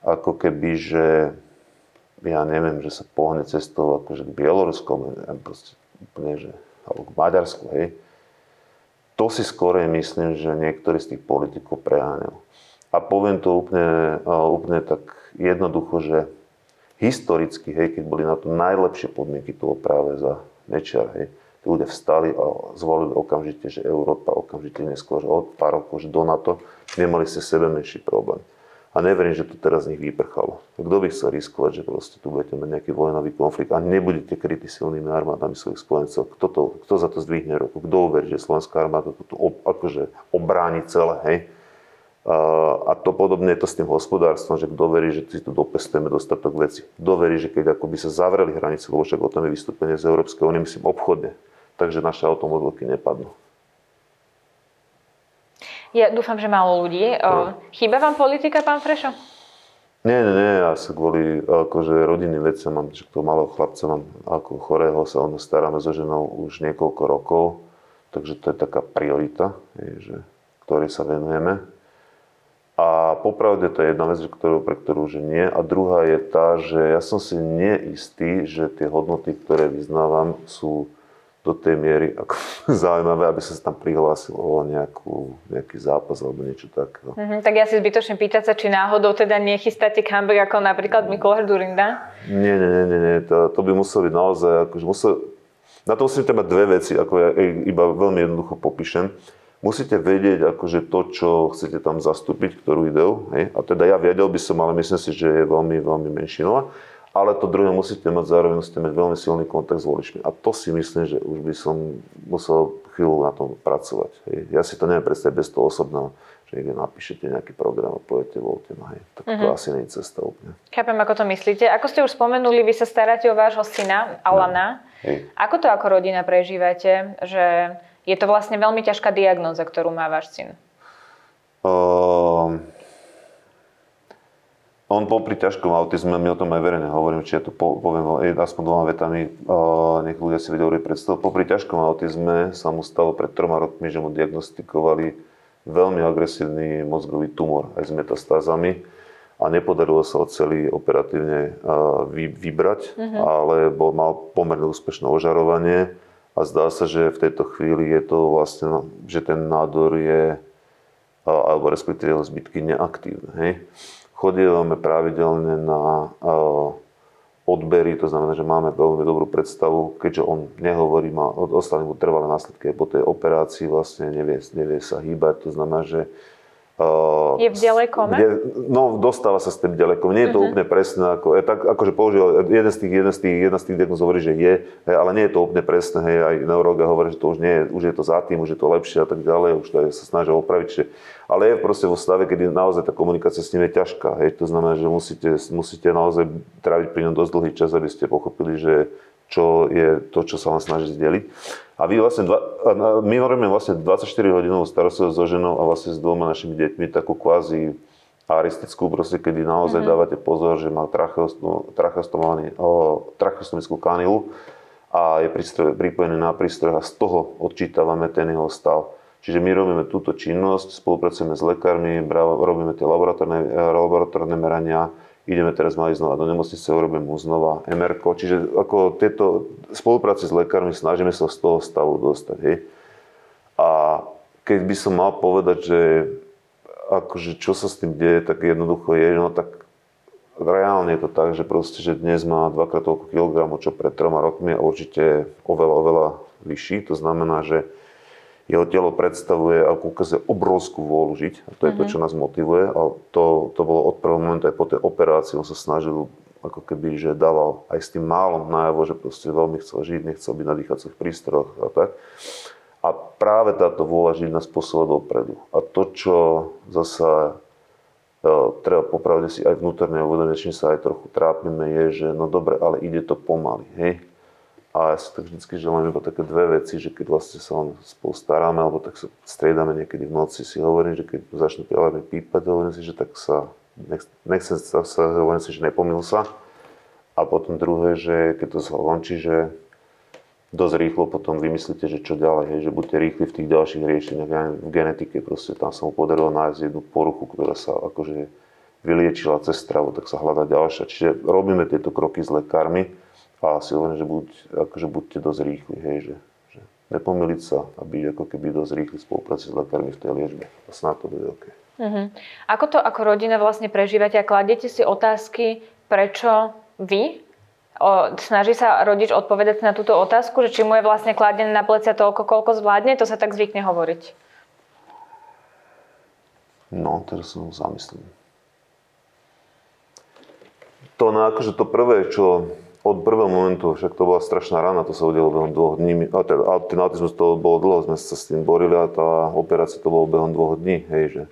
Speaker 2: ako keby, že ja neviem, že sa pohne cestou akože k Bieloruskom, úplne, že, alebo k Maďarsku, hej. To si skôr myslím, že niektorí z tých politikov preháňajú. A poviem to úplne, úplne tak jednoducho, že historicky, hej, keď boli na to najlepšie podmienky toho práve za Mečiar, hej, tí ľudia vstali a zvolili okamžite, že Európa okamžite neskôr, že od pár rokov, že do NATO, nemali ste sebe menší problém. A neverím, že to teraz z nich vyprchalo. Kto by chcel riskovať, že proste tu budete mať nejaký vojnový konflikt a nebudete krytí silnými armádami svojich spojencov? Kto, to, kto za to zdvihne ruku? Kto uverí, že slovenská armáda to tu ob, akože obráni celé, hej? A to podobne je to s tým hospodárstvom, že kto verí, že si tu dopestujeme dostatok veci. Kto verí, že keď ako by sa zavreli hranice, lebo však o tom je vystúpenie z Európskej únie, myslím obchodne, takže naše automobilky nepadnú.
Speaker 1: Ja dúfam, že málo ľudí. No. Chýba vám politika, pán Frešo?
Speaker 2: Nie, nie, nie, ja sa kvôli akože rodinným veciam mám, že toho malého chlapca mám ako chorého, sa ono staráme so ženou už niekoľko rokov, takže to je taká priorita, že, ktorej sa venujeme. A popravde to je jedna vec, ktorú, pre ktorú že nie. A druhá je tá, že ja som si neistý, že tie hodnoty, ktoré vyznávam, sú do tej miery ako *laughs* zaujímavé, aby sa tam prihlásil o nejakú, nejaký zápas alebo niečo takého.
Speaker 1: Mm-hmm, tak ja si zbytočne pýtať sa, či náhodou teda nechystáte comeback ako napríklad Mikuláš Durinda?
Speaker 2: Nie, nie, nie, nie, nie. To, to by muselo byť naozaj, akože musel, na to musíte mať dve veci, ako ja iba veľmi jednoducho popíšem. Musíte vedieť akože to, čo chcete tam zastúpiť, ktorú ideu. Hej? A teda ja vedel by som, ale myslím si, že je veľmi, veľmi menšinová ale to druhé musíte mať zároveň musíte mať veľmi silný kontakt s voličmi. A to si myslím, že už by som musel chvíľu na tom pracovať. Hej. Ja si to neviem predstaviť bez toho osobného, že niekde napíšete nejaký program a poviete, voľte ma. Hej. Tak to uh-huh. asi nie je cesta úplne.
Speaker 1: Chápem, ako to myslíte. Ako ste už spomenuli, vy sa staráte o vášho syna, Alana. No. Ako to ako rodina prežívate, že je to vlastne veľmi ťažká diagnóza, ktorú má váš syn? Uh
Speaker 2: on popri ťažkom autizme, my o tom aj verejne hovorím, či ja to poviem aspoň dvoma vetami, nech ľudia si vedia predstavu. Popri ťažkom autizme sa mu stalo pred troma rokmi, že mu diagnostikovali veľmi agresívny mozgový tumor aj s metastázami a nepodarilo sa ho celý operatívne vybrať, mm-hmm. ale bol, mal pomerne úspešné ožarovanie a zdá sa, že v tejto chvíli je to vlastne, že ten nádor je, alebo respektíve jeho zbytky neaktívne. Hej? Chodievame pravidelne na odbery, to znamená, že máme veľmi dobrú predstavu, keďže on nehovorí, má, ostane mu trvalé následky po tej operácii, vlastne nevie, nevie sa hýbať, to znamená, že
Speaker 1: je v ďalekom?
Speaker 2: No, dostáva sa s tým ďalekom. Nie je to uh-huh. úplne presné. Ako, je tak, akože použil, jeden z tých, jeden z tých, jedna z tých diagnóz hovorí, že je, hej, ale nie je to úplne presné. Hej, aj neurologa hovorí, že to už nie je, už je to za tým, už je to lepšie a tak ďalej. Už to je, sa snažia opraviť. Že, ale je proste vo stave, kedy naozaj tá komunikácia s ním je ťažká. Hej. To znamená, že musíte, musíte naozaj tráviť pri ňom dosť dlhý čas, aby ste pochopili, že čo je to, čo sa vám snaží zdieľiť. A vy vlastne, dva, my robíme vlastne 24 hodinovú starostlivosť so ženou a vlastne s dvoma našimi deťmi takú kvázi aristickú, proste, kedy naozaj mm-hmm. dávate pozor, že má tracheostomickú kanilu a je prístroj, pripojený na prístroj a z toho odčítavame ten jeho stav. Čiže my robíme túto činnosť, spolupracujeme s lekármi, robíme tie laboratórne, laboratórne merania, ideme teraz mali znova do nemocnice, urobíme mu znova MR. Čiže ako tieto spolupráce s lekármi snažíme sa z toho stavu dostať. Hej. A keď by som mal povedať, že akože čo sa s tým deje, tak jednoducho je, no tak reálne je to tak, že proste, že dnes má dvakrát toľko kilogramov, čo pred troma rokmi a určite oveľa, oveľa vyšší. To znamená, že jeho telo predstavuje a ukazuje obrovskú vôľu žiť. A to je mm-hmm. to, mhm. čo nás motivuje. A to, to bolo od prvého momentu aj po tej operácii. On sa snažil ako keby, že dával aj s tým málom najavo, že proste veľmi chcel žiť, nechcel byť na dýchacích prístrojoch a tak. A práve táto vôľa žiť nás posúva dopredu. A to, čo zasa treba popravde si aj vnútorne uvedomiť, čím sa aj trochu trápime, je, že no dobre, ale ide to pomaly, hej. A ja si tak vždycky želám iba také dve veci, že keď vlastne sa len spolu staráme, alebo tak sa striedame niekedy v noci, si hovorím, že keď začne alarmy pípať, hovorím si, že tak sa, nech, nechcem sa, sa, hovorím si, že nepomil sa. A potom druhé, že keď to skončí, že dosť rýchlo potom vymyslíte, že čo ďalej, hej, že buďte rýchli v tých ďalších riešeniach. Ja v genetike proste tam sa mu podarilo nájsť jednu poruchu, ktorá sa akože vyliečila cez stravu, tak sa hľadá ďalšia. Čiže robíme tieto kroky s lekármi a si hovorím, že buď, akože buďte dosť rýchli, hej, že, že nepomiliť sa a byť ako keby dosť rýchli v spolupráci s lekármi v tej liečbe. A snad to bude OK.
Speaker 1: Uh-huh. Ako to ako rodina vlastne prežívate a kladete si otázky, prečo vy O, snaží sa rodič odpovedať na túto otázku, že či mu je vlastne kladené na plecia toľko, koľko zvládne, to sa tak zvykne hovoriť.
Speaker 2: No, teraz sa zamyslím. To, no, akože to prvé, čo od prvého momentu, však to bola strašná rana, to sa udialo behom dvoch dní. A ten, a ten autizmus to bolo dlho, sme sa s tým borili a tá operácia to bolo behom dvoch dní, hej, že.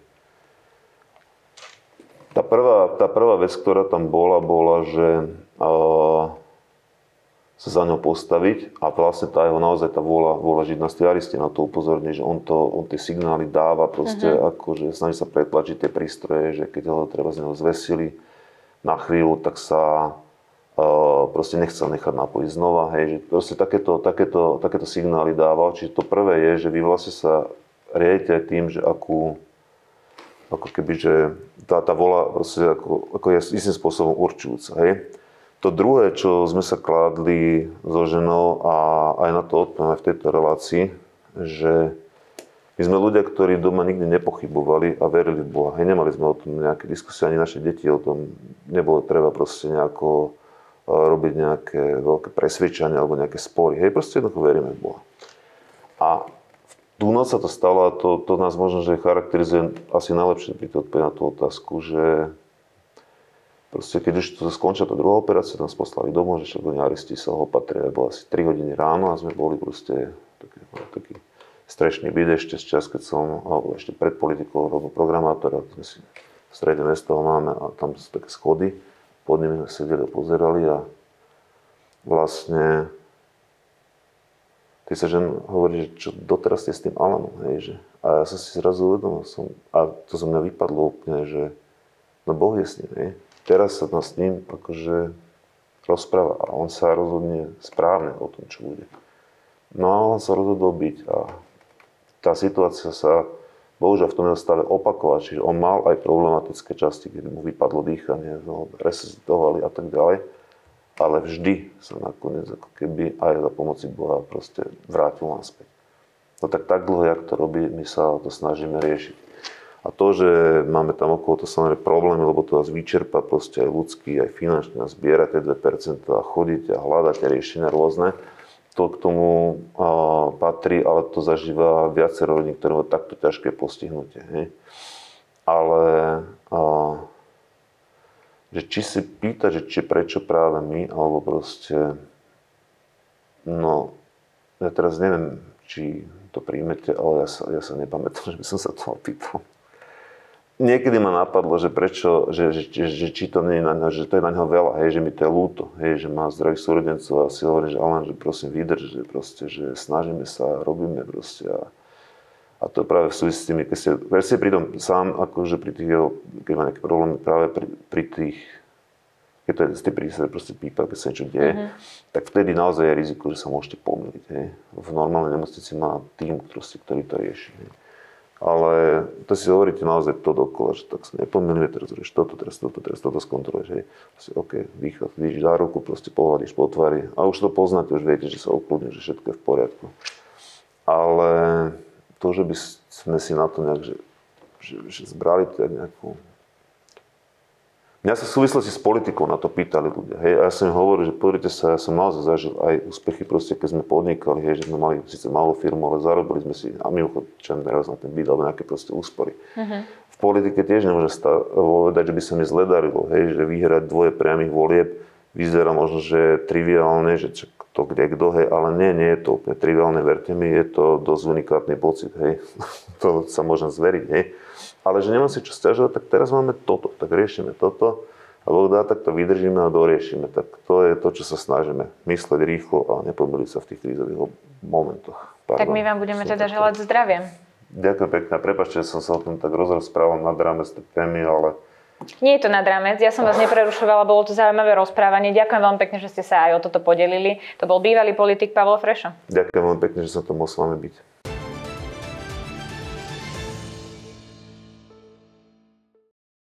Speaker 2: Tá prvá, tá prvá vec, ktorá tam bola, bola, že sa za ňou postaviť a vlastne tá jeho naozaj tá vôľa, vôľa žiť na stiaristi na to upozorní, že on, to, on tie signály dáva proste, uh-huh. akože snaží sa pretlačiť tie prístroje, že keď ho treba z neho zvesili na chvíľu, tak sa uh, proste nechcel nechať napojiť znova, hej, že proste takéto, takéto, takéto signály dáva. Čiže to prvé je, že vy vlastne sa riadite tým, že akú, ako keby, že tá, tá vola proste ako, ako je istým spôsobom určujúca, hej. To druhé, čo sme sa kládli so ženou a aj na to odpovieme v tejto relácii, že my sme ľudia, ktorí doma nikdy nepochybovali a verili v Boha. Hej, nemali sme o tom nejaké diskusie, ani naše deti o tom nebolo treba proste nejako robiť nejaké veľké presvedčania alebo nejaké spory. Hej, proste jednoducho veríme v Boha. A tu noc sa to stalo a to, to nás možno, že charakterizuje asi najlepšie pri tej na tú otázku, že Proste, keď už to skončila tá druhá operácia, tam poslali domov, že však Aristi sa ho opatria, bolo asi 3 hodiny ráno a sme boli proste taký, taký strešný byt ešte z čas, keď som, alebo ešte pred politikou robil programátora, sme si v strede mesta máme a tam sú také schody, pod nimi sme sedeli a pozerali a vlastne ty sa žen hovorí, že čo doteraz ste s tým Alanom, hej, že a ja som si zrazu uvedomil, som, a to zo mňa vypadlo úplne, že no Boh je s ním, hej teraz sa s ním akože rozpráva a on sa rozhodne správne o tom, čo bude. No a on sa rozhodol byť a tá situácia sa bohužiaľ v tom stave opakovala, čiže on mal aj problematické časti, keď mu vypadlo dýchanie, no, resuscitovali a tak ďalej, ale vždy sa nakoniec ako keby aj za pomoci Boha proste vrátil naspäť. No tak tak dlho, jak to robí, my sa to snažíme riešiť. A to, že máme tam okolo to samozrejme problémy, lebo to nás vyčerpa proste aj ľudský, aj finančne a zbierať tie 2% a chodiť a hľadať a riešenia rôzne, to k tomu a, patrí, ale to zažíva viacero rodín, ktoré majú takto ťažké postihnutie. Hej. Ale a, že či si pýta, že či prečo práve my, alebo proste, no, ja teraz neviem, či to príjmete, ale ja sa, ja sa nepamätám, *laughs* že by som sa toho pýtal. Niekedy ma napadlo, že prečo, že, že, že, že či to nie je na ňo, že to je na ňo veľa, hej, že mi to je ľúto, hej, že má zdravých súrodencov a si hovorím, že Alan, že prosím vydrž, že proste, že snažíme sa, robíme proste a, a to práve v súvisí s tými, keď ste, keď ste pri tom sám, akože pri tých jeho, keď má nejaké problémy, práve pri, pri tých, keď to je z tej prísade proste pípa, keď sa niečo deje, mm-hmm. tak vtedy naozaj je riziko, že sa môžete pomýliť, hej. V normálnej nemocnici má tým, ktorý to rieši, hej. Ale to si hovoríte naozaj to dokola, že tak sa nepomýlime, teraz rieš toto, teraz toto, teraz toto skontroluješ, hej. Proste, OK, východ, vidíš za ruku, proste pohľadíš po tvári a už to poznáte, už viete, že sa ukludne, že všetko je v poriadku. Ale to, že by sme si na to nejak, že, že, že zbrali tak nejakú Mňa sa v súvislosti s politikou na to pýtali ľudia. Hej, a ja som im hovoril, že pozrite sa, ja som naozaj zažil aj úspechy, proste, keď sme podnikali, hej, že sme mali síce malú firmu, ale zarobili sme si, a mimochodom, čo teraz na ten byt, alebo nejaké proste úspory. Uh-huh. V politike tiež nemôžem povedať, že by sa mi zle darilo, hej, že vyhrať dvoje priamých volieb vyzerá možno, že triviálne, že čo, to kde kto, hej, ale nie, nie je to úplne triviálne, verte mi, je to dosť unikátny pocit, hej. *laughs* to sa môžem zveriť, hej. Ale že nemám si čo stiažovať, tak teraz máme toto, tak riešime toto a Boh dá, tak to vydržíme a doriešime. Tak to je to, čo sa snažíme. Mysleť rýchlo a nepomýliť sa v tých krízových momentoch.
Speaker 1: Pardon. Tak my vám budeme teda želať zdravie.
Speaker 2: Ďakujem pekne. Prepačte, že som sa o tom tak rozprával nad rámec témy, ale
Speaker 1: nie je to nad rámec, ja som vás neprerušovala, bolo to zaujímavé rozprávanie. Ďakujem veľmi pekne, že ste sa aj o toto podelili. To bol bývalý politik Pavlo Frešo.
Speaker 2: Ďakujem veľmi pekne, že som to mohol s vami byť.